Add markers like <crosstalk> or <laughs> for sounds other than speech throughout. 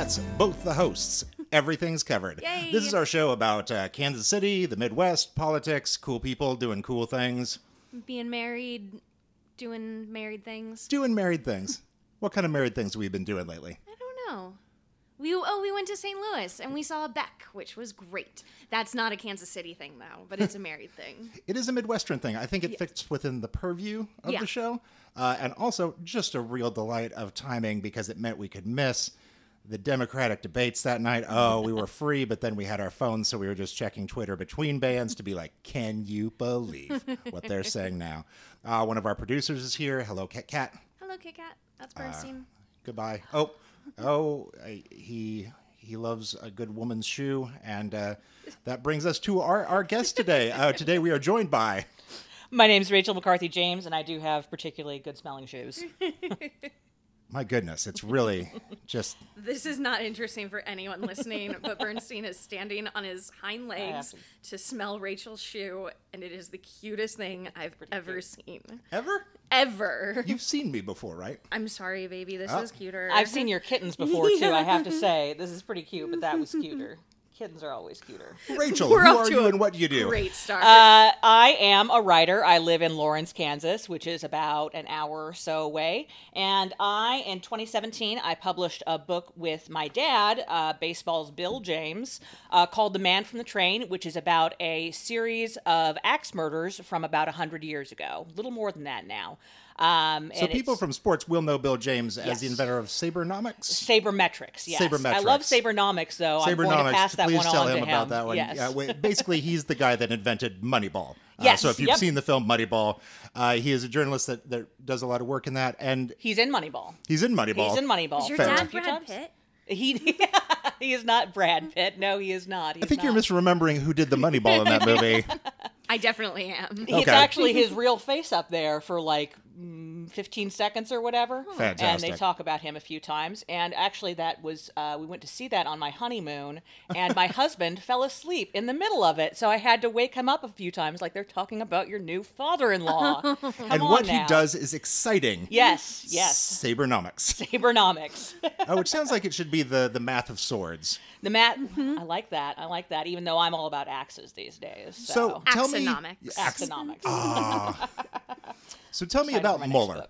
That's both the hosts. Everything's covered. <laughs> Yay. This is our show about uh, Kansas City, the Midwest, politics, cool people doing cool things, Being married, doing married things. doing married things. <laughs> what kind of married things we've we been doing lately? I don't know. We oh we went to St. Louis and we saw a Beck, which was great. That's not a Kansas City thing though, but it's a married thing. <laughs> It is a Midwestern thing. I think it fits within the purview of Yeah. the show. Uh, and also just a real delight of timing because it meant we could miss the Democratic debates that night. Oh, we were free, but then we had our phones, so we were just checking Twitter between bands to be like, can you believe what they're saying now? Uh, one of our producers is here. Hello, Cat Kat. Hello, Kit Kat. That's Bernstein. Goodbye. Oh, oh, I, he he loves a good woman's shoe, and uh, that brings us to our our guest today. Uh, today we are joined by. My name's Rachel McCarthy James, and I do have particularly good smelling shoes. <laughs> My goodness, it's really just <laughs> This is not interesting for anyone listening, but Bernstein is standing on his hind legs to smell Rachel's shoe, and it is the cutest thing I've ever seen. ever. Ever. You've seen me before, right? I'm sorry, baby. This Oh. is cuter. I've seen your kittens before too. I have to <laughs> say, this is pretty cute, but that was cuter. Kittens are always cuter. <laughs> Rachel, We're who are you and what do you do? Great start. Uh, I am a writer. I live in Lawrence, Kansas, which is about an hour or so away. And I, in 2017, I published a book with my dad, uh, baseball's Bill James, uh, called The Man from the Train, which is about a series of axe murders from about 100 years ago. A little more than that now. Um, So and people from sports will know Bill James as the inventor of Sabernomics. Sabermetrics, yes. Sabermetrics. I love Sabermetrics. Sabernomics, though. I'm going to pass that Please one tell on him to about that one. Yes. Yeah, wait, basically, he's the guy that invented Moneyball. Uh, Yes, so if you've yep. seen the film Moneyball, uh, he is a journalist that, that does a lot of work in that, and He's in Moneyball. he's in Moneyball. He's in Moneyball. is your for dad Brad. Pitt? He <laughs> he is not Brad Pitt. No, he is not. I think you're misremembering who did the Moneyball in that <laughs> movie. I definitely am. It's actually his real face up there for like Mm, 15 seconds or whatever. And they talk about him a few times. And actually, that was, uh, we went to see that on my honeymoon, and my <laughs> husband fell asleep in the middle of it. So I had to wake him up a few times, like they're talking about your new father in law. <laughs> and what he does is exciting. Yes, yes. Sabernomics. <laughs> Sabernomics. oh, which sounds like it should be the, the math of swords. The mat, mm-hmm. I like that. I like that, even though I'm all about axes these days. So, So tell me, Axonomics. axonomics. Ah. So tell me about Mueller.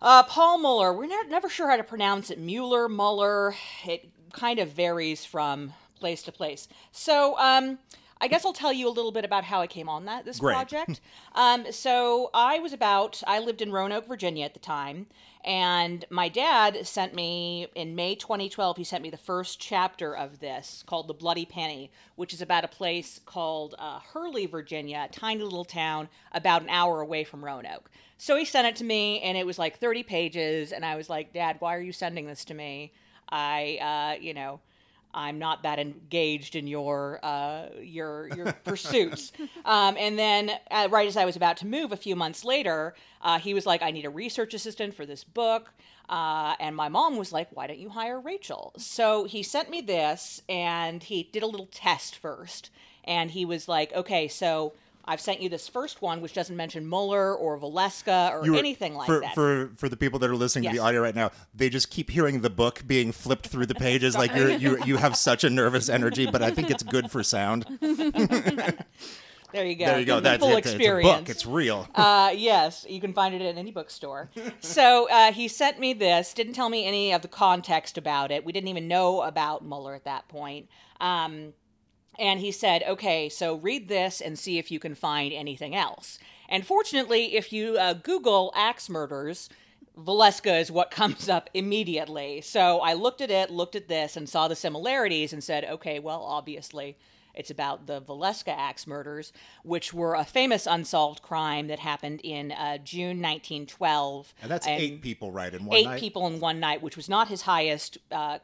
Uh, Paul Mueller. We're never, never sure how to pronounce it. Mueller, Mueller. It kind of varies from place to place. So, um, I guess I'll tell you a little bit about how I came on that this Great. project. um, so I was about. I lived in Roanoke, Virginia at the time, and my dad sent me in May 2012. He sent me the first chapter of this called "The Bloody Penny," which is about a place called uh, Hurley, Virginia, a tiny little town about an hour away from Roanoke. So he sent it to me, and it was like 30 pages, and I was like, "Dad, why are you sending this to me? I, uh, you know." I'm not that engaged in your uh, your your pursuits. <laughs> Um, and then, uh, right as I was about to move, a few months later, uh, he was like, "I need a research assistant for this book." Uh, and my mom was like, "Why don't you hire Rachel?" So he sent me this, and he did a little test first. And he was like, "Okay, so." I've sent you this first one, which doesn't mention Mueller or Villisca or You were- anything like for, that. For for the people that are listening to the audio right now, they just keep hearing the book being flipped through the <laughs> pages like you're you you have such a nervous energy, but I think it's good for sound. <laughs> there you go. There you go. That's Full it. experience. It's a book. It's real. Uh, yes, you can find it at any bookstore. so uh, he sent me this, didn't tell me any of the context about it. We didn't even know about Mueller at that point. Um, and he said, okay, so read this and see if you can find anything else. And fortunately, if you uh, Google axe murders, Villisca is what <laughs> comes up immediately. So I looked at it, looked at this, and saw the similarities and said, okay, well, obviously it's about the Villisca axe murders, which were a famous unsolved crime that happened in uh, June 1912. and that's eight people, right? In one Eight night. people in one night, which was not his highest uh,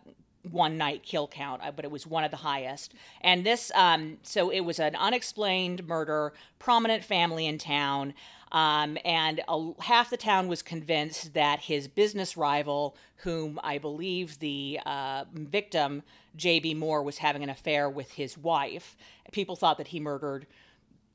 one night kill count, uh, but it was one of the highest. And this, um, so it was an unexplained murder, prominent family in town. Um, and a, half the town was convinced that his business rival, whom I believe the uh, victim, J.B. Moore, was having an affair with his wife. People thought that he murdered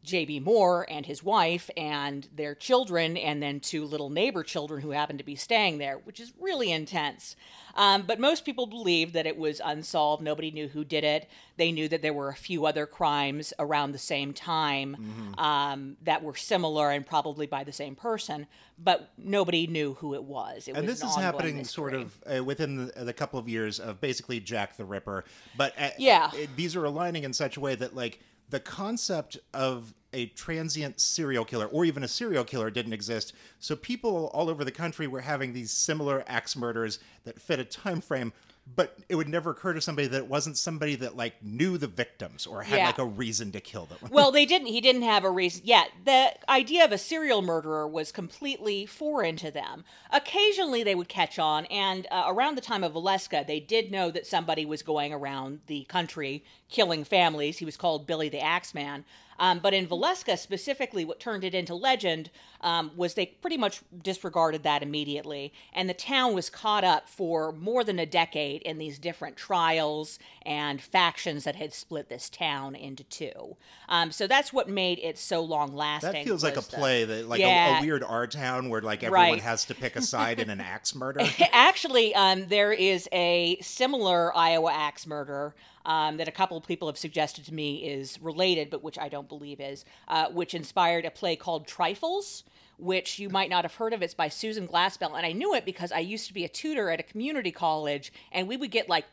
J.B. Moore and his wife and their children, and then two little neighbor children who happened to be staying there, which is really intense. Um, but most people believed that it was unsolved. Nobody knew who did it. They knew that there were a few other crimes around the same time mm-hmm. um, that were similar and probably by the same person, but nobody knew who it was. It and was this is happening mystery. sort of uh, within the, the, couple of years of basically Jack the Ripper. But uh, yeah, uh, these are aligning in such a way that like the concept of a transient serial killer or even a serial killer didn't exist. So people all over the country were having these similar axe murders that fit a time frame but it would never occur to somebody that it wasn't somebody that like knew the victims or had yeah. like a reason to kill them. well, <laughs> they didn't. He didn't have a reason. Yeah, the idea of a serial murderer was completely foreign to them. Occasionally, they would catch on, and uh, around the time of Villisca, they did know that somebody was going around the country killing families. He was called Billy the Axeman. Um, but in Villisca specifically, what turned it into legend um, was they pretty much disregarded that immediately. And the town was caught up for more than a decade in these different trials and factions that had split this town into two. Um, so that's what made it so long lasting. That feels like a play that, like yeah, a, a, weird art town where like everyone right. has to pick a <laughs> side in an axe murder. <laughs> Actually, um, there is a similar Iowa axe murder um, that a couple of people have suggested to me is related, but which I don't believe is, uh, which inspired a play called Trifles, which you might not have heard of. It's by Susan Glaspell. And I knew it because I used to be a tutor at a community college, and we would get like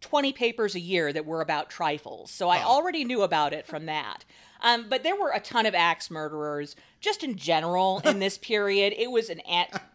20 papers a year that were about trifles. So I already knew about it from that. Um, but there were a ton of axe murderers just in general in <laughs> this period. It was an,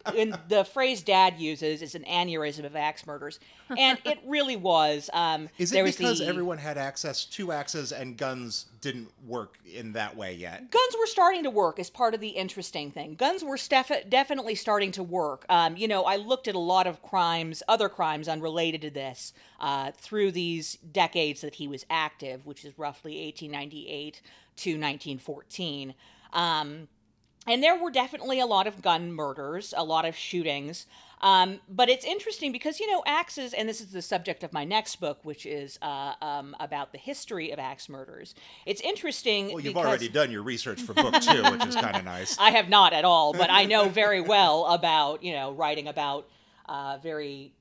an the phrase Dad uses is an aneurysm of axe murders, and it really was. Um, is it because the, everyone had access to axes and guns didn't work in that way yet? Guns were starting to work as part of the interesting thing. Guns were stef- definitely starting to work. Um, you know, I looked at a lot of crimes, other crimes unrelated to this, uh, through these decades that he was active, which is roughly 1898 to 1914. Um, and there were definitely a lot of gun murders, a lot of shootings. Um, but it's interesting because, you know, axes, and this is the subject of my next book, which is uh, um, about the history of axe murders. It's interesting. Well, you've because... already done your research for book two, which is kind of nice. <laughs> I have not at all, but I know very well about, you know, writing about uh, very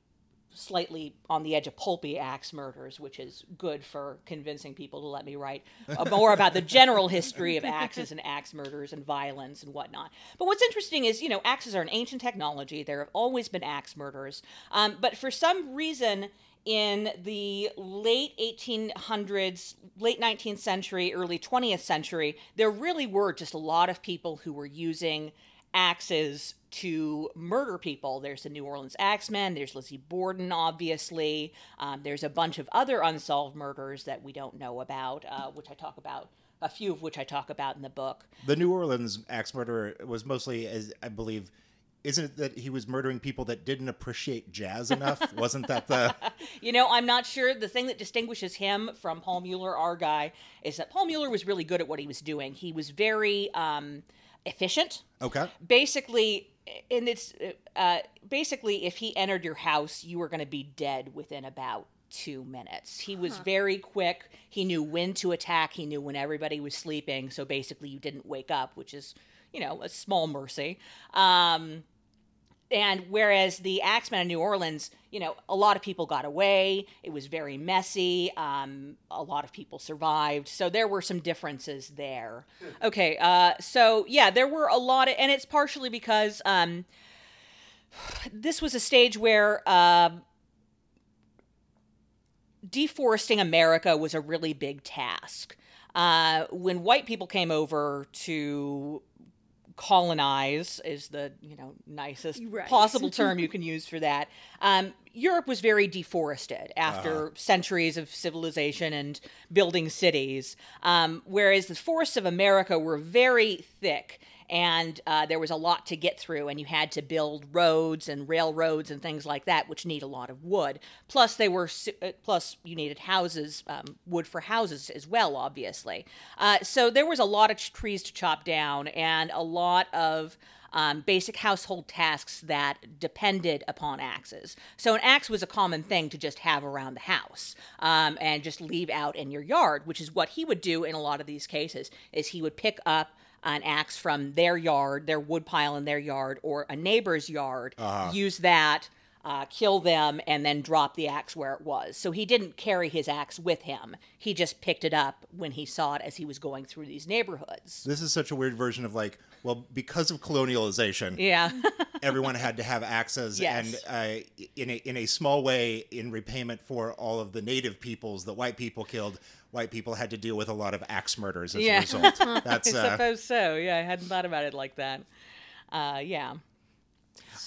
slightly on the edge of pulpy axe murders, which is good for convincing people to let me write more about the general history of axes and axe murders and violence and whatnot. But what's interesting is, you know, axes are an ancient technology. There have always been axe murders. Um, but for some reason, in the late 1800s, late 19th century, early 20th century, there really were just a lot of people who were using axes to murder people. There's the New Orleans Axemen, there's Lizzie Borden, obviously. Um, there's a bunch of other unsolved murders that we don't know about, uh, which I talk about. A few of which I talk about in the book. The New Orleans axe murderer was mostly, as I believe, isn't it that he was murdering people that didn't appreciate jazz enough? <laughs> Wasn't that the? <laughs> you know, I'm not sure. The thing that distinguishes him from Paul Mueller, our guy, is that Paul Mueller was really good at what he was doing. He was very um, efficient. Okay. Basically, and it's uh, basically if he entered your house, you were going to be dead within about two minutes. He was huh. very quick. He knew when to attack. He knew when everybody was sleeping. So basically, you didn't wake up, which is, you know, a small mercy. Um, and whereas the Axemen in New Orleans, you know, a lot of people got away. It was very messy. Um, a lot of people survived. So there were some differences there. Okay. Uh, so yeah, there were a lot of, and it's partially because um, this was a stage where uh, deforesting America was a really big task. Uh, when white people came over to colonize is the you know nicest right. possible <laughs> term you can use for that. Um, Europe was very deforested after uh-huh. centuries of civilization and building cities, um, whereas the forests of America were very thick and uh, there was a lot to get through, and you had to build roads and railroads and things like that, which need a lot of wood. Plus, they were uh, plus you needed houses, um, wood for houses as well, obviously. Uh, so there was a lot of trees to chop down and a lot of um, basic household tasks that depended upon axes. So an axe was a common thing to just have around the house um, and just leave out in your yard, which is what he would do in a lot of these cases. Is he would pick up an axe from their yard, their wood pile in their yard, or a neighbor's yard, use that uh, kill them, and then drop the axe where it was. So he didn't carry his axe with him. He just picked it up when he saw it as he was going through these neighborhoods. This is such a weird version of like, well, because of colonialization, Yeah. <laughs> everyone had to have axes, Yes. and uh, in a in a small way, in repayment for all of the native peoples that white people killed, white people had to deal with a lot of axe murders as Yeah. a result. <laughs> That's I uh, suppose so. Yeah, I hadn't thought about it like that. Uh, yeah.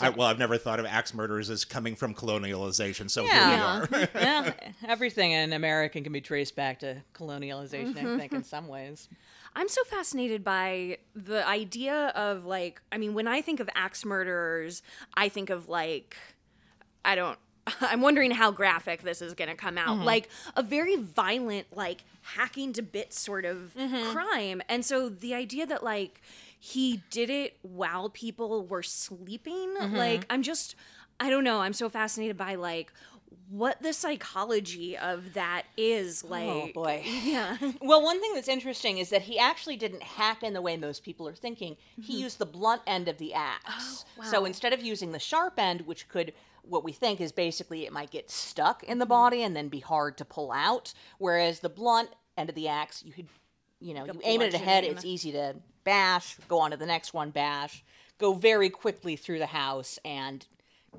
I, well, I've never thought of axe murders as coming from colonialization. So Yeah. here we are. <laughs> well, <laughs> everything in America can be traced back to colonialization, I think, in some ways. I'm so fascinated by the idea of like, I mean, when I think of axe murderers, I think of like, I don't. <laughs> I'm wondering how graphic this is going to come out. Mm-hmm. Like a very violent, like hacking to bits sort of mm-hmm. crime. And so the idea that like he did it while people were sleeping, mm-hmm. like I'm just, I don't know. I'm so fascinated by like what the psychology of that is. Oh, like, Oh, boy. <laughs> yeah. Well, one thing that's interesting is that he actually didn't hack in the way most people are thinking. He used the blunt end of the axe. <gasps> Oh, so wow. instead of using the sharp end, which could, what we think is basically it might get stuck in the body and then be hard to pull out, whereas the blunt end of the axe, you could, you know, you aim it at a head, it's easy to bash, go on to the next one, bash, go very quickly through the house and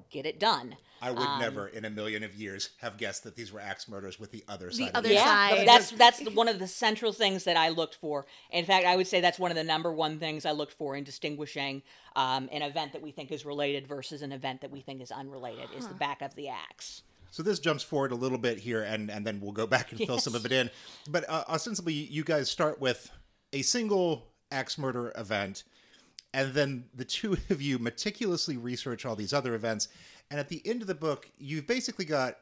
get it done. I would Um, never, in a million of years, have guessed that these were axe murders with the other side. of other the side. axe. side. That's that's one of the central things that I looked for. In fact, I would say that's one of the number one things I looked for in distinguishing um, an event that we think is related versus an event that we think is unrelated. Is the back of the axe. So this jumps forward a little bit here, and and then we'll go back and fill some of it in. But uh, ostensibly, you guys start with a single axe murder event, and then the two <laughs> of you meticulously research all these other events. And at the end of the book, you've basically got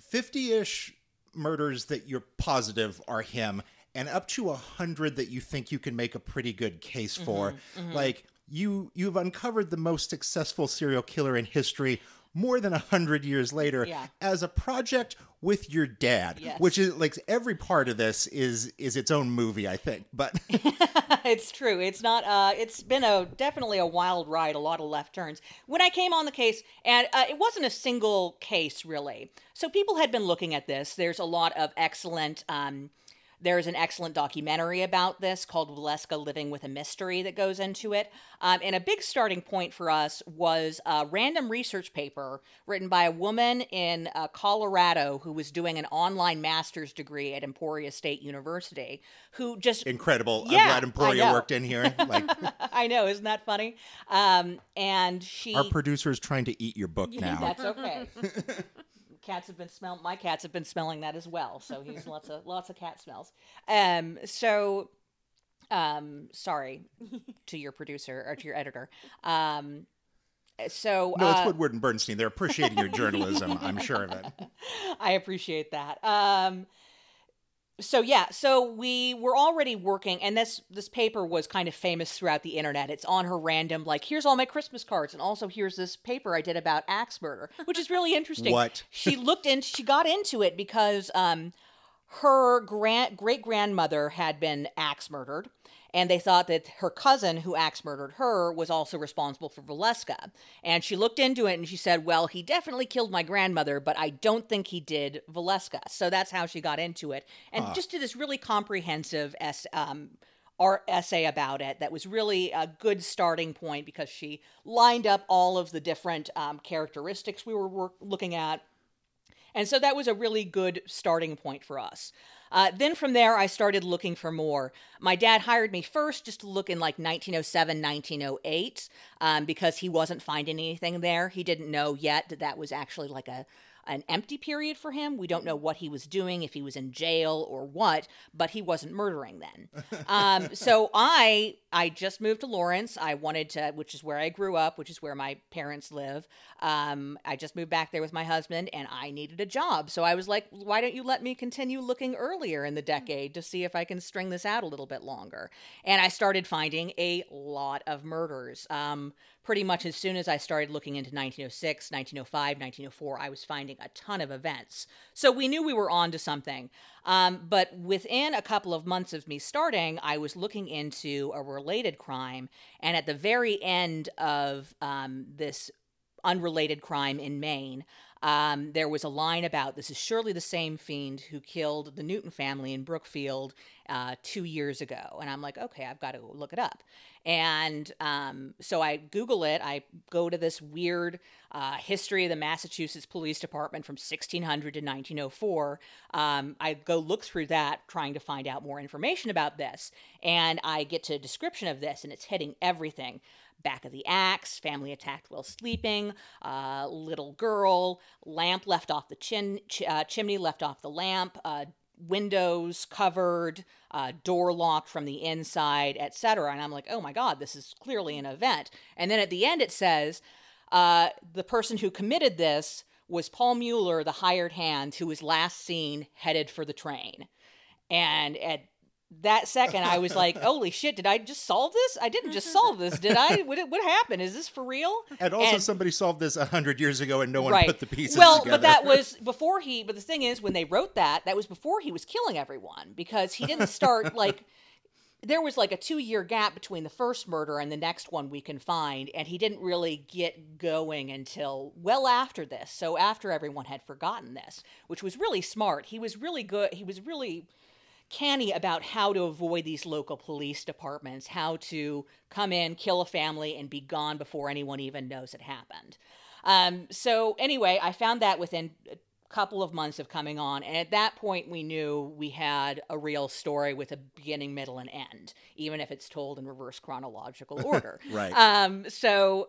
fifty-ish murders that you're positive are him, and up to a hundred that you think you can make a pretty good case for. Mm-hmm, mm-hmm. Like you, you've uncovered the most successful serial killer in history. More than a hundred years later, Yeah. as a project with your dad, Yes. which is like every part of this is is its own movie, I think. But <laughs> it's true. It's not. Uh, it's been a definitely a wild ride. A lot of left turns. When I came on the case, and uh, it wasn't a single case really. So people had been looking at this. There's a lot of excellent. Um, there's an excellent documentary about this called Villisca Living with a Mystery that goes into it. Um, and a big starting point for us was a random research paper written by a woman in uh, Colorado who was doing an online master's degree at Emporia State University, who just incredible. Yeah, I'm glad Emporia worked in here. Like <laughs> I know, isn't that funny? Um, and she. our producer is trying to eat your book <laughs> now. That's okay. <laughs> cats have been smell. My cats have been smelling that as well. So he's lots of lots of cat smells. Um. So, um. Sorry <laughs> to your producer or to your editor. Um. So No, it's uh, Woodward and Bernstein. They're appreciating your <laughs> journalism. I'm sure of it. I appreciate that. Um, so yeah, so we were already working, and this this paper was kind of famous throughout the internet. It's on her random, like here's all my Christmas cards, and also here's this paper I did about axe murder, which is really interesting. What? she looked in, she got into it because um, her grand great grandmother had been axe murdered. And they thought that her cousin, who axe murdered her, was also responsible for Villisca. And she looked into it and she said, Well, he definitely killed my grandmother, but I don't think he did Valeska. So that's how she got into it. And just did this really comprehensive es- um, art essay about it that was really a good starting point because she lined up all of the different um, characteristics we were work- looking at and so that was a really good starting point for us. Uh, then from there, I started looking for more. My dad hired me first just to look in like 1907, 1908, um, because he wasn't finding anything there. He didn't know yet that that was actually like a an empty period for him. We don't know what he was doing, if he was in jail or what, but he wasn't murdering then. <laughs> um, so I I just moved to Lawrence. I wanted to, which is where I grew up, which is where my parents live. Um, I just moved back there with my husband, and I needed a job. So I was like, why don't you let me continue looking earlier? in the decade to see if I can string this out a little bit longer. And I started finding a lot of murders. Um, pretty much as soon as I started looking into 1906, 1905, 1904, I was finding a ton of events. So we knew we were on to something. Um, but within a couple of months of me starting, I was looking into a related crime. And at the very end of um, this unrelated crime in Maine, um, there was a line about this is surely the same fiend who killed the Newton family in Brookfield uh, two years ago. And I'm like, okay, I've got to look it up. And um, so I Google it. I go to this weird uh, history of the Massachusetts Police Department from 1600 to 1904. Um, I go look through that, trying to find out more information about this. And I get to a description of this, and it's hitting everything back of the axe, family attacked while sleeping, uh, little girl, lamp left off the chin, ch- uh, chimney left off the lamp, uh, windows covered, uh, door locked from the inside, etc. And I'm like, oh my God, this is clearly an event. And then at the end it says, uh, the person who committed this was Paul Mueller, the hired hand, who was last seen headed for the train. And at that second I was like, <laughs> "Holy shit! Did I just solve this? I didn't just solve this, did I? What, what happened? Is this for real?" And also, And- somebody solved this a hundred years ago, and no one right. put the pieces together. well, together. but that <laughs> was before he. But the thing is, when they wrote that, that was before he was killing everyone because he didn't start <laughs> like. There was like a two year gap between the first murder and the next one we can find, and he didn't really get going until well after this. So, after everyone had forgotten this, which was really smart. He was really good. He was really canny about how to avoid these local police departments, how to come in, kill a family, and be gone before anyone even knows it happened. Um, so, anyway, I found that within a couple of months of coming on, and at that point, we knew we had a real story with a beginning, middle, and end, even if it's told in reverse chronological <laughs> order. Right. Um, so,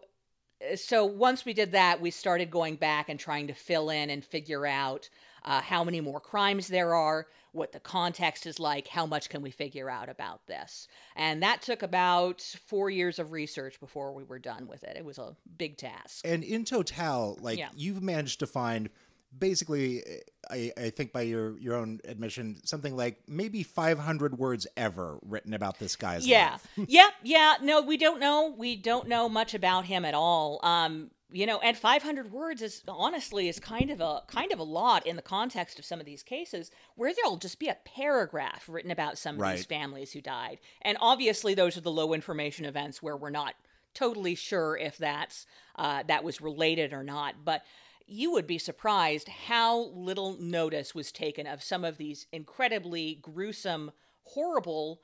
so once we did that, we started going back and trying to fill in and figure out uh, how many more crimes there are, what the context is like, how much can we figure out about this. And that took about four years of research before we were done with it. It was a big task. And in total, like Yeah. you've managed to find basically, I, I think by your, your own admission, something like maybe 500 words ever written about this guy's Yeah. life. <laughs> yeah. Yeah. No, we don't know. We don't know much about him at all. Um, you know, and 500 words is honestly is kind of a kind of a lot in the context of some of these cases where there'll just be a paragraph written about some of these families who died. And obviously those are the low information events where we're not totally sure if that's uh, that was related or not, but you would be surprised how little notice was taken of some of these incredibly gruesome, horrible,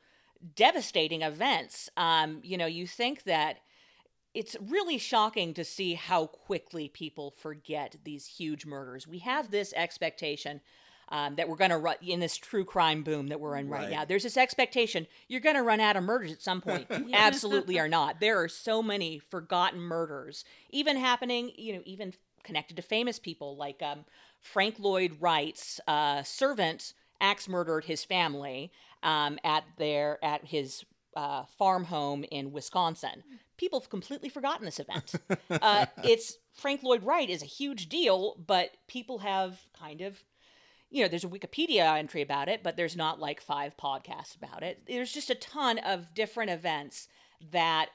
devastating events. Um, you know, you think that it's really shocking to see how quickly people forget these huge murders. We have this expectation um, that we're going to run in this true crime boom that we're in right, Right. now. There's this expectation you're going to run out of murders at some point. You <laughs> absolutely are not. There are so many forgotten murders, even happening, you know, even connected to famous people like um, Frank Lloyd Wright's uh, servant axe murdered his family um, at their at his uh, farm home in Wisconsin. People have completely forgotten this event. <laughs> uh, it's Frank Lloyd Wright is a huge deal, but people have kind of, you know, there's a Wikipedia entry about it, but there's not like five podcasts about it. There's just a ton of different events that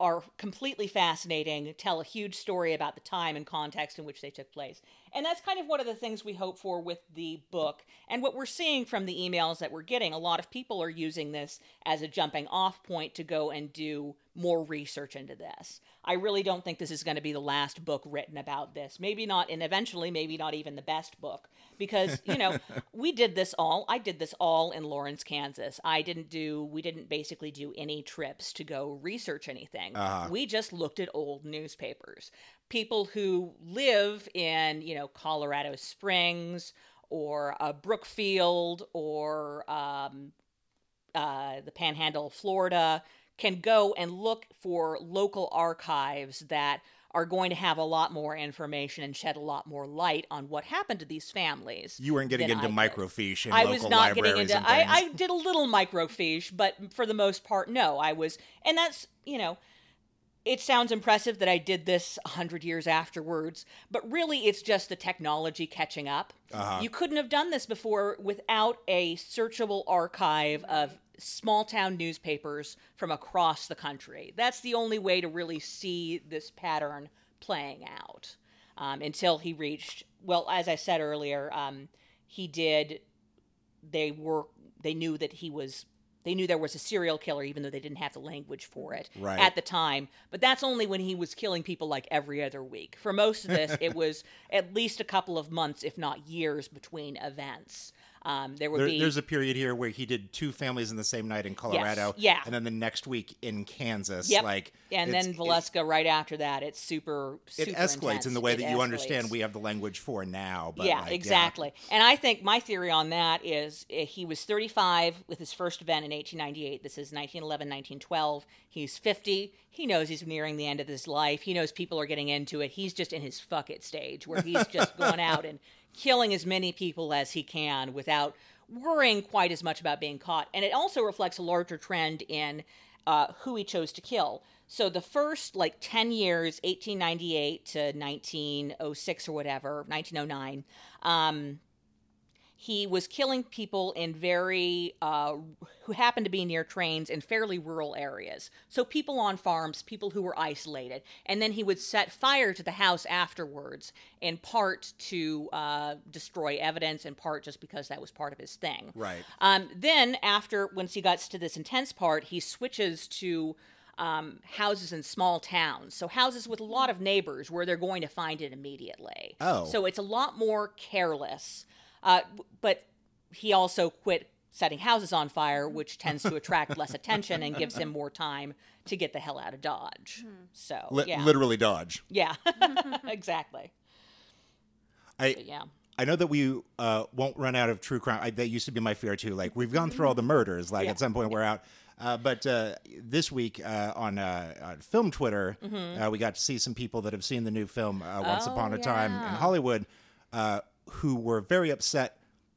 are completely fascinating, tell a huge story about the time and context in which they took place. And that's kind of one of the things we hope for with the book. And what we're seeing from the emails that we're getting, a lot of people are using this as a jumping off point to go and do more research into this. I really don't think this is going to be the last book written about this. Maybe not, and eventually, maybe not even the best book. Because, you know, <laughs> we did this all, I did this all in Lawrence, Kansas. I didn't do, we didn't basically do any trips to go research anything. Uh-huh. We just looked at old newspapers. People who live in, you know, Colorado Springs or uh, Brookfield or um, uh, the Panhandle Florida can go and look for local archives that are going to have a lot more information and shed a lot more light on what happened to these families. You weren't getting into I microfiche in I local was not getting into. I. I did a little microfiche, but for the most part, no. I was, and that's you know, it sounds impressive that I did this 100 years afterwards, but really it's just the technology catching up. Uh-huh. You couldn't have done this before without a searchable archive of small town newspapers from across the country. That's the only way to really see this pattern playing out um, until he reached, well, as I said earlier, um, he did, they were, they knew that he was they knew there was a serial killer, even though they didn't have the language for it Right. at the time. But that's only when he was killing people like every other week. For most of this, it <laughs> was at least a couple of months, if not years, between events. Um, there would There, be there's a period here where he did two families in the same night in Colorado. yeah. And then the next week in Kansas. Yep. Like, and then Villisca right after that. It's super. It, escalates intense. in the way It that you understand we have the language for now. But yeah, like, exactly. And I think my theory on that is uh, he was 35 with his first event in 1898. This is 1911, 1912. He's 50. He knows he's nearing the end of his life. He knows people are getting into it. He's just in his fuck it stage where he's just going <laughs> out and killing as many people as he can without worrying quite as much about being caught. And it also reflects a larger trend in uh, who he chose to kill. So the first like 10 years, 1898 to 1906 or whatever, 1909, um, he was killing people in very uh, who happened to be near trains in fairly rural areas. So people on farms people who were isolated. And then he would set fire to the house afterwards in part to uh, destroy evidence in part just because that was part of his thing. Right. um, then after once he gets to this intense part he switches to um, houses in small towns. So houses with a lot of neighbors where they're going to find it immediately. Oh. so it's a lot more careless uh, but he also quit setting houses on fire, which tends to attract less attention and gives him more time to get the hell out of Dodge. So, Li- yeah. Literally dodge. Yeah, <laughs> <laughs> exactly. I, But yeah. I know that we uh, won't run out of true crime. I, that used to be my fear too. Like we've gone through all the murders. Like Yeah. at some point we're out. Uh, but uh, this week uh, on, uh, on film Twitter, uh, we got to see some people that have seen the new film uh, Once Mm-hmm. Oh, Upon a Time in. Hollywood, uh, who were very upset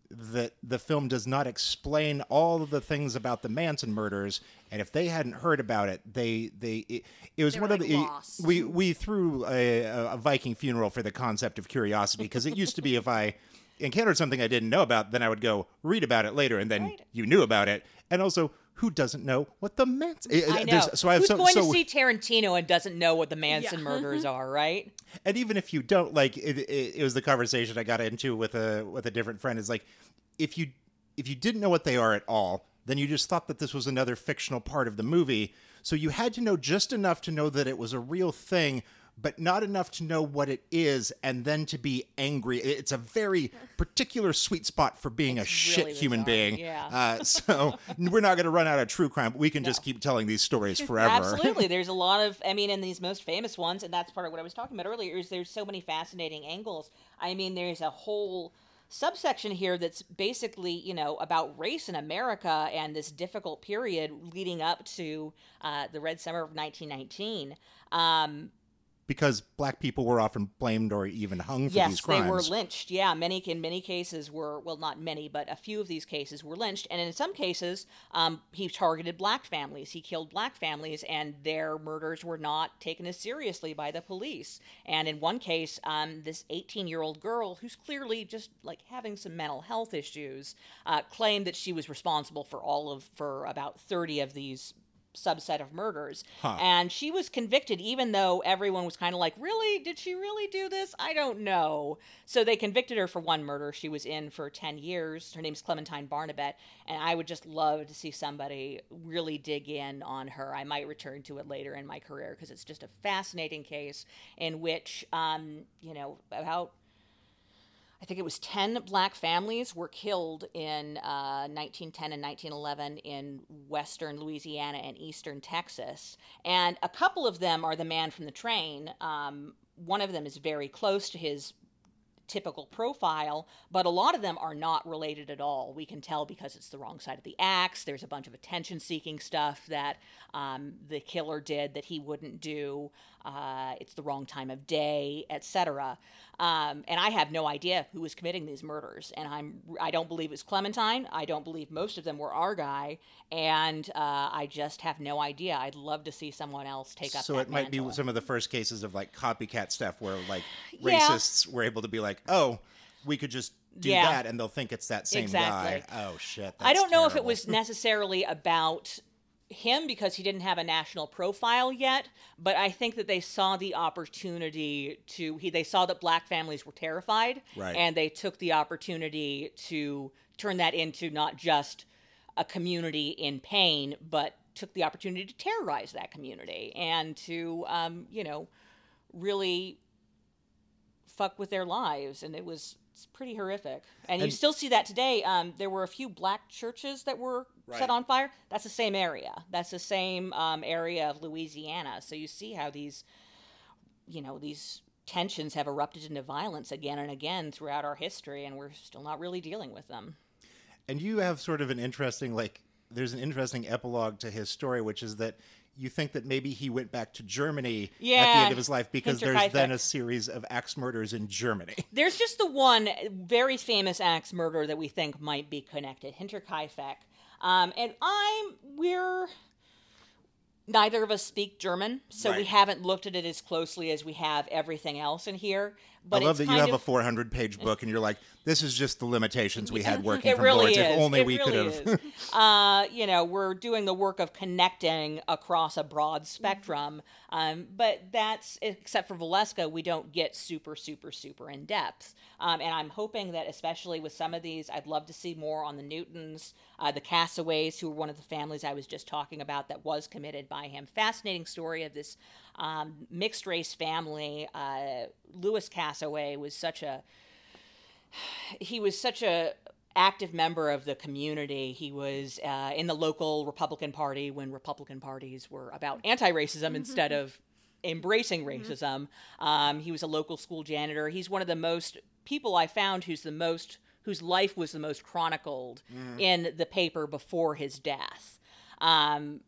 that the film does not explain all of the things about the Manson murders. And if they hadn't heard about it, they they it, it was They one were, of the we we threw a, a Viking funeral for the concept of curiosity because it used to be if I encountered something I didn't know about, then I would go read about it later, and then Right. you knew about it. And also, who doesn't know what the Manson? I eh, eh, know. So I have Who's so, going so to see Tarantino and doesn't know what the Manson Yeah. Mm-hmm. murders are, right? and even if you don't like it, it, it was the conversation i got into with a with a different friend is like if you if you didn't know what they are at all then you just thought that this was another fictional part of the movie so you had to know just enough to know that it was a real thing but not enough to know what it is and then to be angry it's a very particular sweet spot for being a shit really human bizarre, being yeah. uh, so we're not going to run out of true crime we can just keep telling these stories forever Absolutely. <laughs> There's a lot of, I mean, in these most famous ones, and that's part of what I was talking about earlier, is there's so many fascinating angles. I mean, there's a whole subsection here that's basically, you know, about race in America and this difficult period leading up to uh, the Red Summer of 1919. Um, because black people were often blamed or even hung for yes, these crimes Yes, they were lynched. Yeah, many in many cases were well, not many, but a few of these cases were lynched, and in some cases, um, he targeted black families. He killed black families, and their murders were not taken as seriously by the police. And in one case, um, this 18-year-old girl, who's clearly just like having some mental health issues, uh, claimed that she was responsible for all of for about 30 of these subset of murders. Huh. And she was convicted, even though everyone was kind of like, really? Did she really do this? I don't know. So they convicted her for one murder. She was in for 10 years. Her name's Clementine Barnabet. And I would just love to see somebody really dig in on her. I might return to it later in my career because it's just a fascinating case in which, um, you know, about I think it was 10 black families were killed in uh, 1910 and 1911 in western Louisiana and eastern Texas. And a couple of them are the man from the train. Um, one of them is very close to his typical profile, but a lot of them are not related at all. We can tell because it's the wrong side of the axe. There's a bunch of attention seeking stuff that um, the killer did that he wouldn't do. Uh, it's the wrong time of day, etc. Um, and I have no idea who was committing these murders. And I'm I don't believe it's Clementine. I don't believe most of them were our guy. And uh, I just have no idea. I'd love to see someone else take up. So it might mantle. be some of the first cases of like copycat stuff where like Yeah. racists were able to be like, oh, we could just do Yeah. that, and they'll think it's that same Exactly. guy. Oh shit! I don't know if it was necessarily about him because he didn't have a national profile yet, but I think that they saw the opportunity to he they saw that black families were terrified Right. and they took the opportunity to turn that into not just a community in pain, but took the opportunity to terrorize that community and to um, you know really fuck with their lives and it was it's pretty horrific. And, you still see that today um, there were a few black churches that were Right. set on fire. That's the same area. That's the same um, area of louisiana. So you see how these you know these tensions have erupted into violence again and again throughout our history and we're still not really dealing with them. And you have sort of an interesting like there's an interesting epilogue to his story, which is that you think that maybe he went back to Germany at the end of his life because there's then a series of axe murders in Germany. <laughs> There's just the one very famous axe murder that we think might be connected, Hinterkaifeck. Um, and I'm we're neither of us speak German, so we haven't looked at it as closely as we have everything else in here. But I love that you have of, a 400 page book and you're like, this is just the limitations we had <laughs> working It from really Lords. If only it we really could have. <laughs> uh, you know, we're doing the work of connecting across a broad spectrum. Um, but that's, except for Villisca, we don't get super, super, super in depth. Um, and I'm hoping that, especially with some of these, I'd love to see more on the Newtons, uh, the Castaways, who were one of the families I was just talking about that was committed by him. Fascinating story of this um, mixed race family. Uh, Lewis Castaway was such a he was such a active member of the community. He was uh, in the local Republican Party when Republican parties were about anti-racism instead of embracing racism. Um, he was a local school janitor. He's one of the most people I found who's the most whose life was the most chronicled in the paper before his death. Um,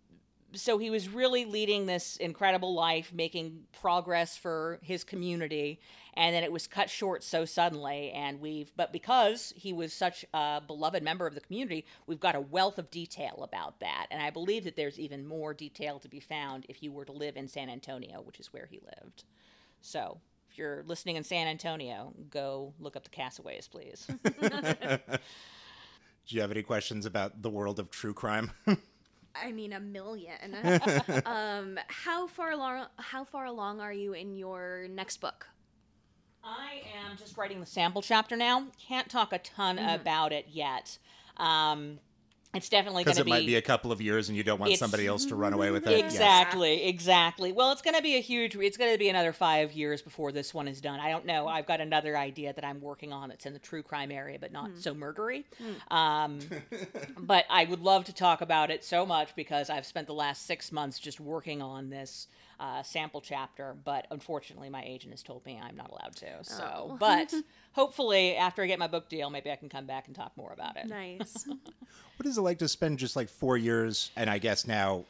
so he was really leading this incredible life, making progress for his community, and then it was cut short so suddenly. And we've, but because he was such a beloved member of the community, we've got a wealth of detail about that. And I believe that there's even more detail to be found if you were to live in San Antonio, which is where he lived. So. If you're listening in San Antonio, go look up the Castaways, please. <laughs> Do you have any questions about the world of true crime? I mean, a million. <laughs> um, how far along? How far along are you in your next book? I am just writing the sample chapter now. Can't talk a ton about it yet. Um, it's definitely going Because to it might be a couple of years and you don't want somebody else to run away with it. Yes. Exactly, exactly. Well, it's going to be a huge. It's going to be another five years before this one is done. I don't know. I've got another idea that I'm working on that's in the true crime area, but not so murdery. Um, <laughs> but I would love to talk about it so much because I've spent the last six months just working on this uh, sample chapter. But unfortunately, my agent has told me I'm not allowed to. So, Oh. <laughs> but hopefully, after I get my book deal, maybe I can come back and talk more about it. Nice. <laughs> What is it like to spend just like four years, and I guess now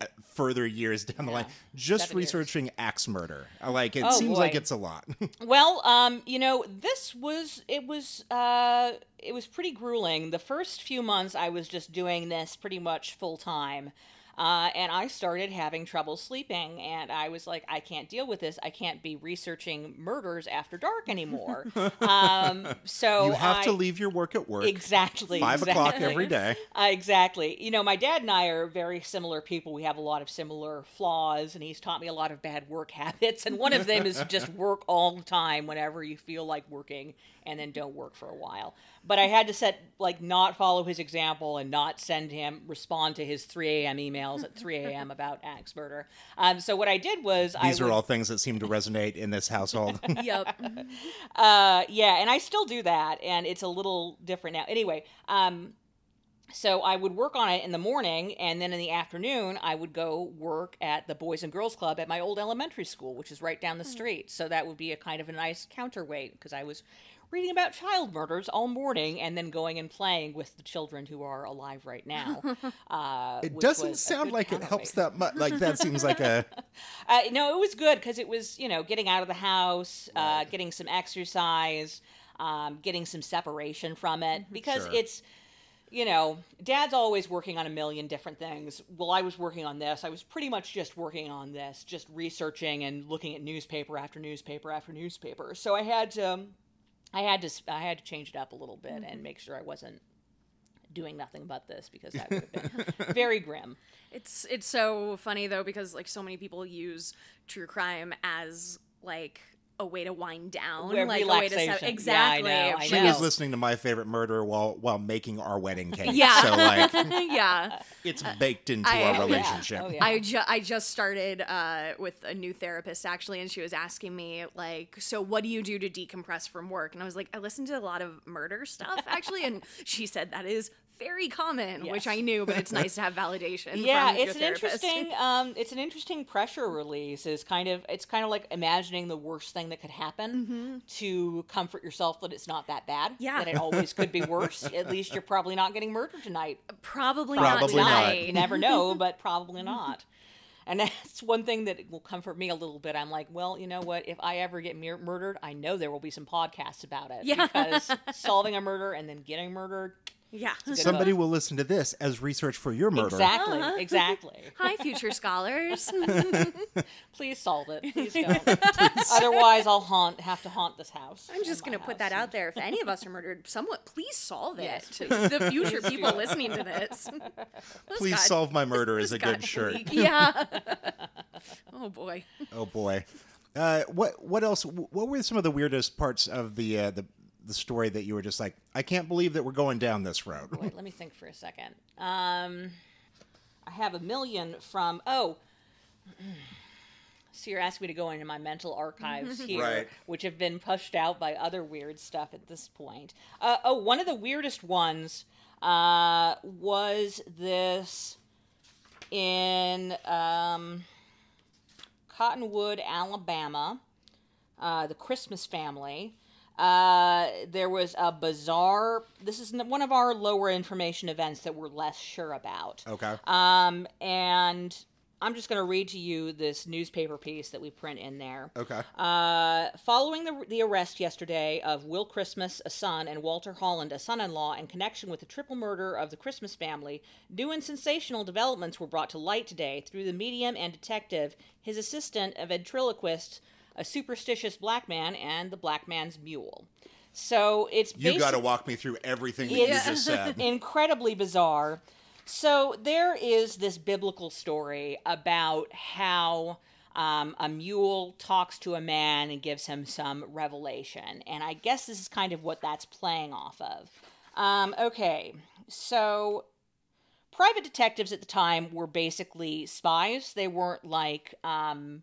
uh, further years down the line, just Seven years. researching axe murder? Uh, Like, it Oh, seems like it's a lot. <laughs> Well, um, you know, this was it was uh, it was pretty grueling. The first few months, I was just doing this pretty much full time. Uh, and I started having trouble sleeping, and I was like, I can't deal with this. I can't be researching murders after dark anymore. <laughs> um, so you have I, to leave your work at work. exactly Five o'clock every day. Uh, exactly. You know, my dad and I are very similar people. We have a lot of similar flaws, and he's taught me a lot of bad work <laughs> habits. And one of them is just work all the time whenever you feel like working, and then don't work for a while. But I had to set, like, not follow his example and not send him, respond to his 3 a.m. emails at 3 a.m. <laughs> about axe murder. Um, so what I did was I These are would- all things that seem to resonate in this household. <laughs> yep. <laughs> uh, yeah, and I still do that, and it's a little different now. Anyway, um, so I would work on it in the morning, and then in the afternoon, I would go work at the Boys and Girls Club at my old elementary school, which is right down the street. So that would be a kind of a nice counterweight because I was reading about child murders all morning and then going and playing with the children who are alive right now. <laughs> Uh, It doesn't sound like it helps that much. <laughs> Like that seems like a <laughs> Uh, no, it was good because it was, you know, getting out of the house, uh, getting some exercise, um, getting some separation from it. Because Sure. it's, you know, dad's always working on a million different things. Well, I was working on this. I was pretty much just working on this, just researching and looking at newspaper after newspaper after newspaper. So I had to, I had to, I had to change it up a little bit and mm-hmm. make sure I wasn't doing nothing but this because that would have been <laughs> very grim. It's it's so funny though because like so many people use true crime as like a way to wind down, Where like a way to relaxation. Yeah, I exactly. know, I she know. was listening to my favorite murder while while making our wedding cake. Yeah. So like <laughs> yeah. it's baked into I- our oh, yeah. relationship. Oh, yeah. I, ju- I just started uh, with a new therapist actually, and she was asking me like, "So what do you do to decompress from work?" And I was like, "I listen to a lot of murder stuff actually," and she said that is very common, which I knew, but it's <laughs> nice to have validation. yeah from it's an therapist. interesting um it's an interesting pressure release is kind of it's kind of like imagining the worst thing that could happen to comfort yourself that it's not that bad Mm-hmm. Yeah. that it always could be <laughs> worse at least you're probably not getting murdered tonight Probably, Probably not not. you never know <laughs> but probably not and that's one thing that will comfort me a little bit. I'm like, well, you know what? If I ever get mur- murdered, I know there will be some podcasts about it. Yeah. Because solving a murder and then getting murdered. Yeah. Somebody will listen to this as research for your murder. Exactly. Uh-huh. Exactly. <laughs> Hi, future scholars. <laughs> Please solve it. Please don't. <laughs> Otherwise, I'll haunt. Have to haunt this house. I'm just gonna put that out there. If any of us are murdered, somewhat, please solve it. Yes, to the future people listening to this. This Please got- solve my murder is a this good shirt. Yeah. oh boy. Oh boy. Uh, what what else? What were some of the weirdest parts of the uh, the the story that you were just like, I can't believe that we're going down this road? Wait, let me think for a second. Um, I have a million from. Oh. So you're asking me to go into my mental archives <laughs> here, Right. which have been pushed out by other weird stuff at this point. Uh, oh, one of the weirdest ones uh, was this in um, Cottonwood, Alabama, uh, the Christmas family. Uh, there was a bizarre. This is one of our lower information events that we're less sure about. Okay. Um, and I'm just going to read to you this newspaper piece that we print in there. Okay. Uh, following the, the arrest yesterday of Will Christmas, a son, and Walter Holland, a son in law, in connection with the triple murder of the Christmas family, new and sensational developments were brought to light today through the medium and detective, his assistant, a ventriloquist, a superstitious black man, and the black man's mule. So it's You got to walk me through everything that you just said. <laughs> incredibly bizarre. So there is this biblical story about how um, a mule talks to a man and gives him some revelation, and I guess this is kind of what that's playing off of. Um, okay, so private detectives at the time were basically spies. They weren't like um,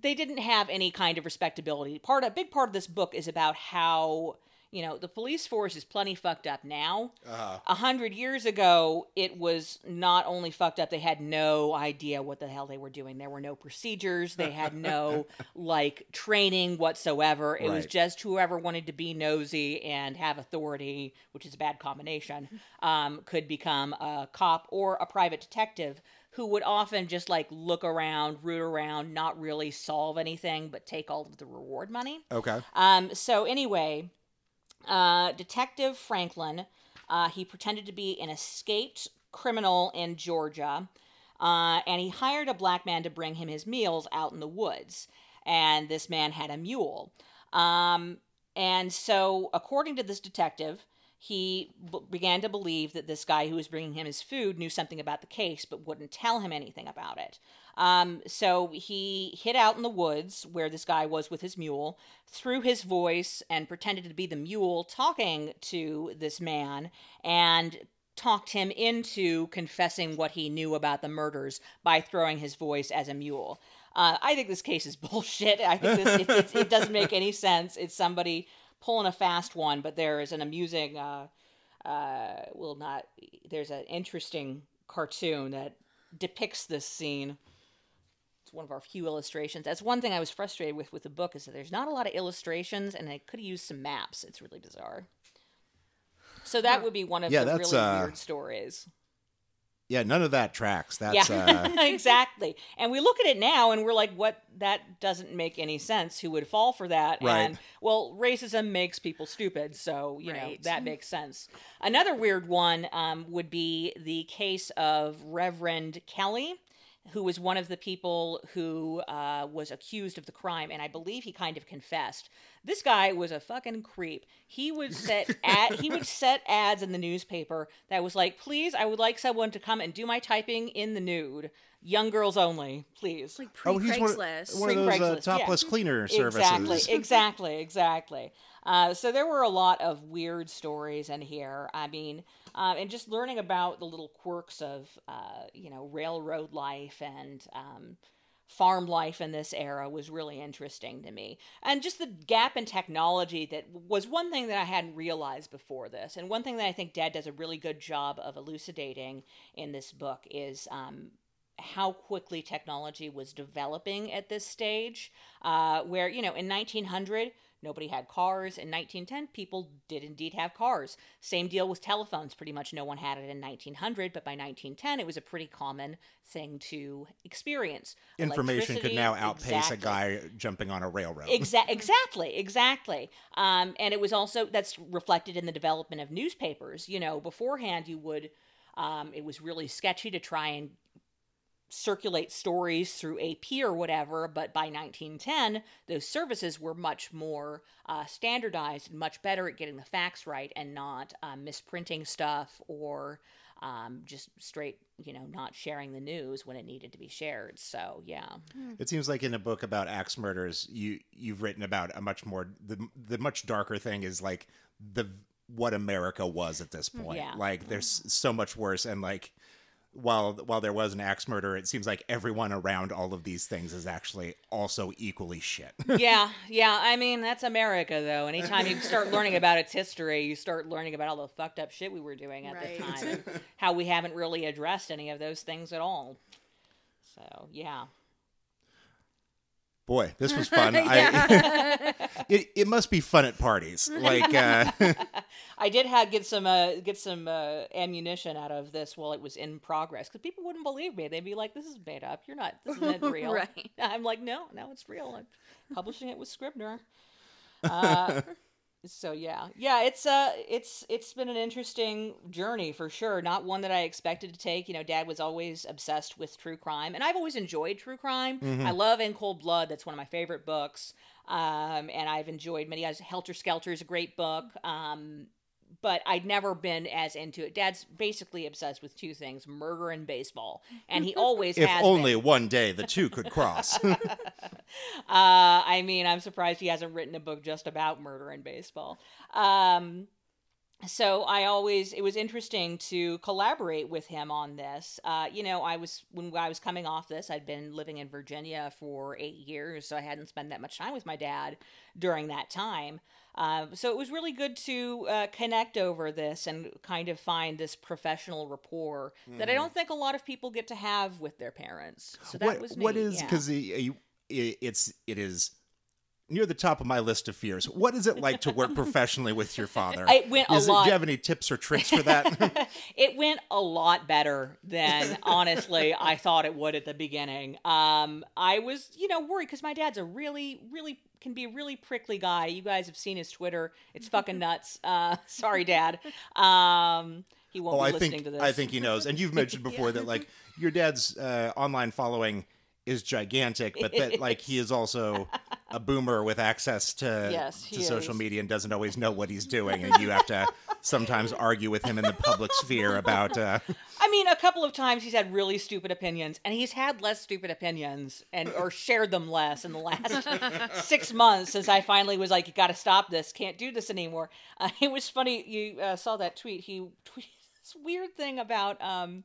they didn't have any kind of respectability. Part a big part of this book is about how you know the police force is plenty fucked up now. Uh-huh. A hundred years ago, it was not only fucked up; they had no idea what the hell they were doing. There were no procedures. They had no <laughs> like training whatsoever. It was just whoever wanted to be nosy and have authority, which is a bad combination, um, could become a cop or a private detective who would often just like look around, root around, not really solve anything, but take all of the reward money. Okay. Um, so anyway, uh, Detective Franklin, uh, he pretended to be an escaped criminal in Georgia, uh, and he hired a black man to bring him his meals out in the woods. And this man had a mule. Um, and so, according to this detective, he b- began to believe that this guy who was bringing him his food knew something about the case but wouldn't tell him anything about it. Um, so he hid out in the woods where this guy was with his mule, threw his voice, and pretended to be the mule talking to this man and talked him into confessing what he knew about the murders by throwing his voice as a mule. Uh, I think this case is <laughs> bullshit. I think this, it, it, it doesn't make any sense. It's somebody pulling a fast one, but there is an amusing uh, uh, will not. There's an interesting cartoon that depicts this scene. It's one of our few illustrations. That's one thing I was frustrated with with the book is that there's not a lot of illustrations, and I could have used some maps. It's really bizarre. So that would be one of Yeah, the really uh, weird stories. Yeah, none of that tracks. That's Yeah, uh, <laughs> exactly. And we look at it now and we're like, what? That doesn't make any sense. Who would fall for that? Right. And well, racism makes people stupid, so you know that makes sense. Another weird one um, would be the case of Reverend Kelly. Who was one of the people who uh, was accused of the crime, and I believe he kind of confessed. This guy was a fucking creep. He would set ad, he would <laughs> set ads in the newspaper that was like, "Please, I would like someone to come and do my typing in the nude, young girls only, please." like pre oh, he's one, Craigslist. one of those uh, Pre-Craigslist, yeah. topless cleaner services. Exactly, exactly, exactly. Uh, so there were a lot of weird stories in here. I mean, uh, and just learning about the little quirks of, uh, you know, railroad life and um, farm life in this era was really interesting to me. And just the gap in technology that was one thing that I hadn't realized before this. And one thing that I think Dad does a really good job of elucidating in this book is um, how quickly technology was developing at this stage. Uh, where, you know, in 1900, nobody had cars. In 1910, people did indeed have cars. Same deal with telephones. Pretty much no one had it in 1900, but by 1910, it was a pretty common thing to experience. Information could now outpace exactly. a guy jumping on a railroad. Exa- exactly, exactly. Um, and it was also that's reflected in the development of newspapers. You know, beforehand you would, um, it was really sketchy to try and circulate stories through AP or whatever. But by 1910, those services were much more uh, standardized and much better at getting the facts right and not um, misprinting stuff or. Um, just straight, you know, not sharing the news when it needed to be shared. So, yeah. It seems like in a book about axe murders, you you've written about a much more the the much darker thing is like the what America was at this point. Yeah. Like there's so much worse, and like while while there was an axe murder, it seems like everyone around all of these things is actually also equally shit. <laughs> yeah, yeah. I mean, that's America, though. Anytime you start learning about its history, you start learning about all the fucked up shit we were doing at Right. the time, and <laughs> how we haven't really addressed any of those things at all. So, yeah. Boy, this was <laughs> fun. I, <laughs> it it must be fun at parties. Like uh, <laughs> I did have get some uh, get some uh, ammunition out of this while it was in progress because people wouldn't believe me. They'd be like, "This is made up. You're not. This isn't real." Right. I'm like, "No, no, it's real. I'm publishing it with Scribner." So yeah, yeah, it's uh, it's it's been an interesting journey for sure. Not one that I expected to take. You know, Dad was always obsessed with true crime, and I've always enjoyed true crime. I love In Cold Blood. That's one of my favorite books. Um, and I've enjoyed many. others. Helter Skelter is a great book. Um, but I'd never been as into it. Dad's basically obsessed with two things: murder and baseball, and he <laughs> always if has. only been. one day the two could cross. <laughs> <laughs> Uh, I mean, I'm surprised he hasn't written a book just about murder and baseball. Um, so I always it was interesting to collaborate with him on this. Uh, you know, I was when I was coming off this, I'd been living in Virginia for eight years, so I hadn't spent that much time with my dad during that time. Uh, so it was really good to uh, connect over this and kind of find this professional rapport that I don't think a lot of people get to have with their parents. So that what was what is yeah. because it's it is near the top of my list of fears. What is it like to work professionally with your father? It went a Is lot- do you have any tips or tricks for that? <laughs> it went a lot better than honestly I thought it would at the beginning. Um, I was, you know, worried because my dad's a really, really can be a really prickly guy. You guys have seen his Twitter; it's fucking nuts. Uh, <laughs> sorry, Dad. Um, he won't oh, be I listening think to this. I think he knows. And you've mentioned <laughs> before that like your dad's uh, online following is gigantic, but that like he is also a <laughs> boomer with access to Yes, to social is. media and doesn't always know what he's doing, and you have to <laughs> sometimes argue with him in the public sphere about. Uh, I mean, a couple of times he's had really stupid opinions, and he's had less stupid opinions and or shared them less in the last <laughs> six months since I finally was like, "You got to stop this. Can't do this anymore." Uh, it was funny. You uh, saw that tweet. He tweeted this weird thing about um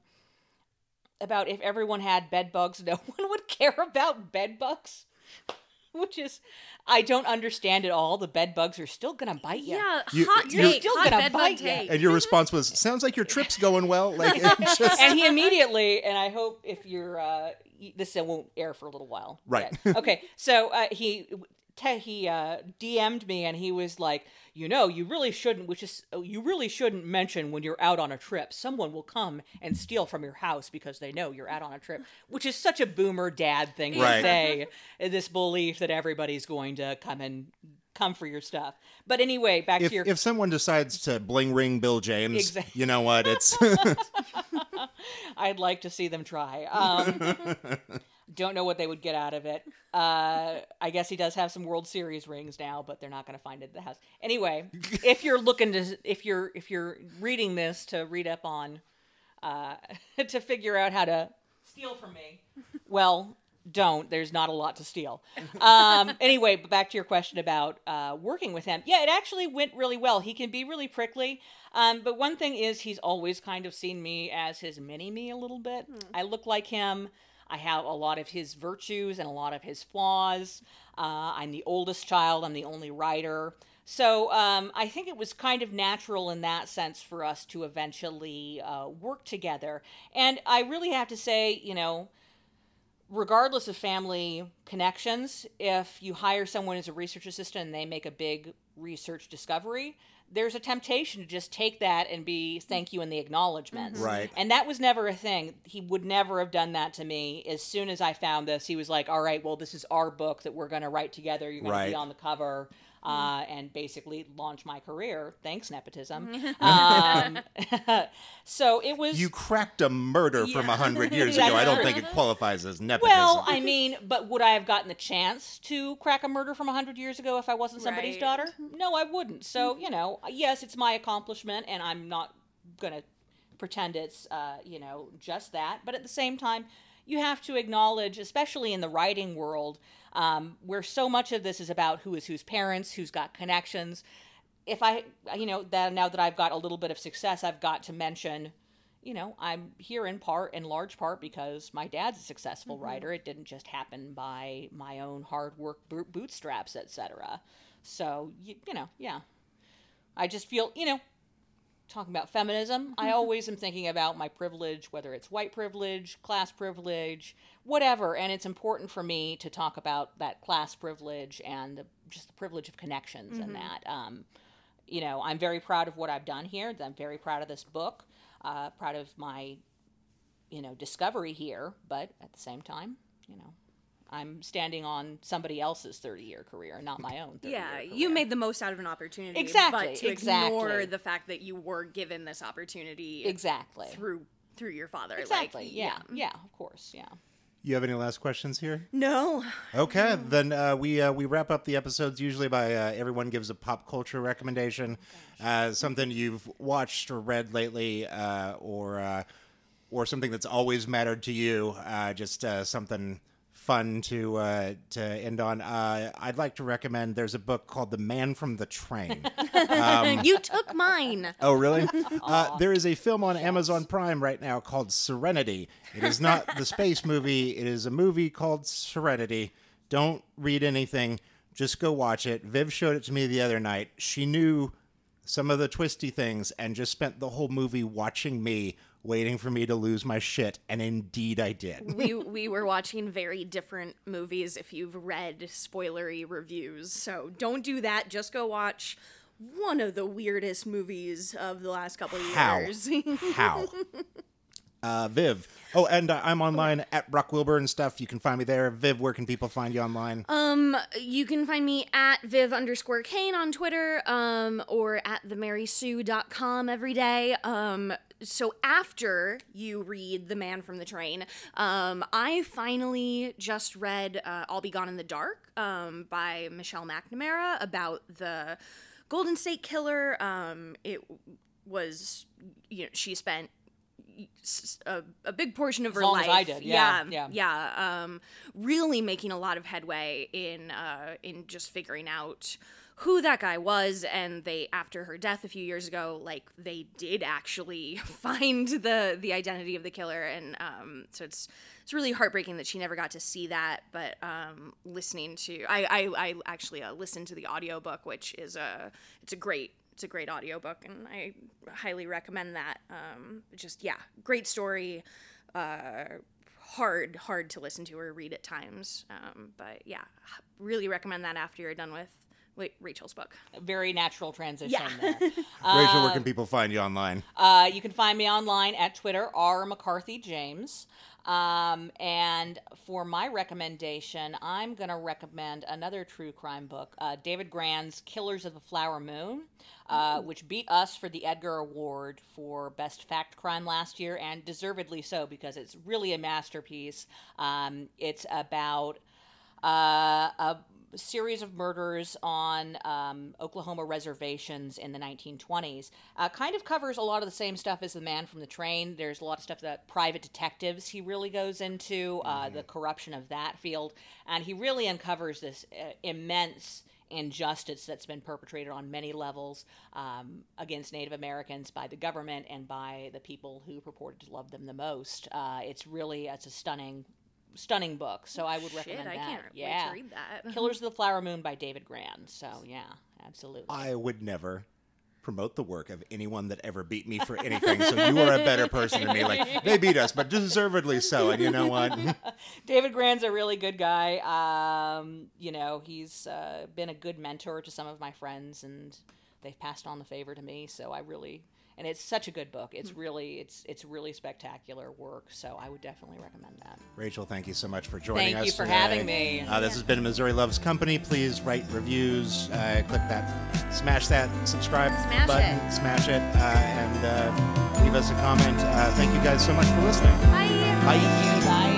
about if everyone had bed bugs, <laughs> no one would care about bed bugs. <laughs> which is I don't understand at all. The bed bugs are still gonna bite you. Yeah, You- hot you're take, still hot gonna bed bite ya. take. And your response was, "Sounds like your trip's going well." Like <laughs> just and he immediately, and I hope if you're, uh, this won't air for a little while. Right. yet. Okay. So uh, he te- he uh, DM'd me, and he was like, you know, you really shouldn't, which is oh, you really shouldn't mention when you're out on a trip. Someone will come and steal from your house because they know you're out on a trip, which is such a boomer dad thing to Right. say. This belief that everybody's going to come and come for your stuff. But anyway, back if to your if someone decides to bling ring Bill James, Exact- you know what? It's <laughs> <laughs> I'd like to see them try. Um, <laughs> don't know what they would get out of it. Uh, I guess he does have some World Series rings now, but they're not going to find it at the house. Anyway, <laughs> if you're looking to, if you're if you're reading this to read up on, uh, <laughs> to figure out how to steal from me, well, don't. There's not a lot to steal. Um, <laughs> anyway, but back to your question about uh, working with him. Yeah, it actually went really well. He can be really prickly. Um, but one thing is, he's always kind of seen me as his mini me a little bit. I look like him. I have a lot of his virtues and a lot of his flaws. Uh, I'm the oldest child. I'm the only writer. So um, I think it was kind of natural in that sense for us to eventually uh, work together. And I really have to say, you know, regardless of family connections, if you hire someone as a research assistant and they make a big research discovery, there's a temptation to just take that and be thank you in the acknowledgments. Mm-hmm. Right. And that was never a thing. He would never have done that to me. As soon as I found this, he was like, all right, well, this is our book that we're going to write together. You're going to be on the cover. Uh, and basically launch my career. Thanks, nepotism. <laughs> um, <laughs> so it was. you cracked a murder from a hundred years ago. I don't think it qualifies as nepotism. Well, I <laughs> mean, but would I have gotten the chance to crack a murder from 100 years ago if I wasn't somebody's Right. daughter? No, I wouldn't. So, you know, yes, it's my accomplishment, and I'm not going to pretend it's, uh, you know, just that. But at the same time, you have to acknowledge, especially in the writing world, um, where so much of this is about who is whose parents, who's got connections. If I, you know, that now that I've got a little bit of success, I've got to mention you know, I'm here in part, in large part, because my dad's a successful writer. It didn't just happen by my own hard work, bootstraps, etc. So, you, you know, yeah. I just feel, you know, talking about feminism, I always am thinking about my privilege, whether it's white privilege, class privilege, whatever. And it's important for me to talk about that class privilege and the, just the privilege of connections and that. Um, you know, I'm very proud of what I've done here. I'm very proud of this book. Uh, proud of my, you know, discovery here. But at the same time, you know, I'm standing on somebody else's 30 year career, not my own <laughs> 30 Yeah, you made the most out of an opportunity. Exactly, But to exactly. ignore the fact that you were given this opportunity Exactly. through through your father. like, Exactly. yeah. Yeah, of course. Yeah. You have any last questions here? No. Okay, then uh, we uh, we wrap up the episodes usually by uh, everyone gives a pop culture recommendation, uh, something you've watched or read lately, uh, or uh, or something that's always mattered to you. Uh, just uh, something fun to uh, to end on. Uh, I'd like to recommend. There's a book called The Man from the Train. <laughs> you took mine. Oh, really? <laughs> Uh, there is a film on Amazon Prime right now called Serenity. It is not the space movie, it is a movie called Serenity. Don't read anything, just go watch it. Viv showed it to me the other night. She knew some of the twisty things and just spent the whole movie watching me, waiting for me to lose my shit. And indeed, I did. we we were watching very different movies if you've read spoilery reviews. So don't do that. Just go watch one of the weirdest movies of the last couple of How? years. <laughs> How? Uh, Viv. Oh, and uh, I'm online at Brock Wilbur and stuff. You can find me there. Viv, where can people find you online? Um, you can find me at Viv underscore Kane on Twitter, um, or at themarysue.com every day. Um, so after you read The Man from the Train, um, I finally just read uh, I'll Be Gone in the Dark um, by Michelle McNamara about the Golden State Killer. Um, it was, you know, she spent a big portion of her long as life. I did, yeah, yeah, yeah. Um, really making a lot of headway in uh, in just figuring out who that guy was and they after her death a few years ago like they did actually <laughs> find the the identity of the killer and um, so it's it's really heartbreaking that she never got to see that but um, listening to I I, I actually uh, listened to the audiobook which is a it's a great it's a great audiobook and I highly recommend that um, just yeah great story uh, hard hard to listen to or read at times um, but yeah really recommend that after you're done with Rachel's book. Very natural transition Yeah. there. <laughs> Rachel, where can people find you online? Uh, you can find me online at Twitter, R McCarthy James. Um, and for my recommendation, I'm going to recommend another true crime book, uh, David Grann's Killers of the Flower Moon, uh, which beat us for the Edgar Award for Best Fact Crime last year, and deservedly so because it's really a masterpiece. Um, it's about uh, a series of murders on um, Oklahoma reservations in the 1920s. Uh, kind of covers a lot of the same stuff as The Man from the Train. There's a lot of stuff that private detectives he really goes into, uh, the corruption of that field, and he really uncovers this uh, immense injustice that's been perpetrated on many levels um, against Native Americans by the government and by the people who purported to love them the most. Uh, it's really it's a stunning, stunning book. So I would Shit, recommend I that. can't yeah, wait to read that. <laughs> Killers of the Flower Moon by David Grann. So yeah, absolutely. I would never promote the work of anyone that ever beat me for anything. so you are a better person than me. Like <laughs> they beat us, but deservedly so. And you know what? <laughs> David Grann's a really good guy. Um, you know, he's uh, been a good mentor to some of my friends, and they've passed on the favor to me. So I really, and it's such a good book. It's really, it's it's really spectacular work. So I would definitely recommend that. Rachel, thank you so much for joining Thank us. Thank you for today. having me. Uh, this has been Missouri Loves Company. Please write reviews, uh, click that, smash that subscribe Smash button, it. smash it, uh, and uh, leave us a comment. Uh, thank you guys so much for listening. Bye. Bye. Bye.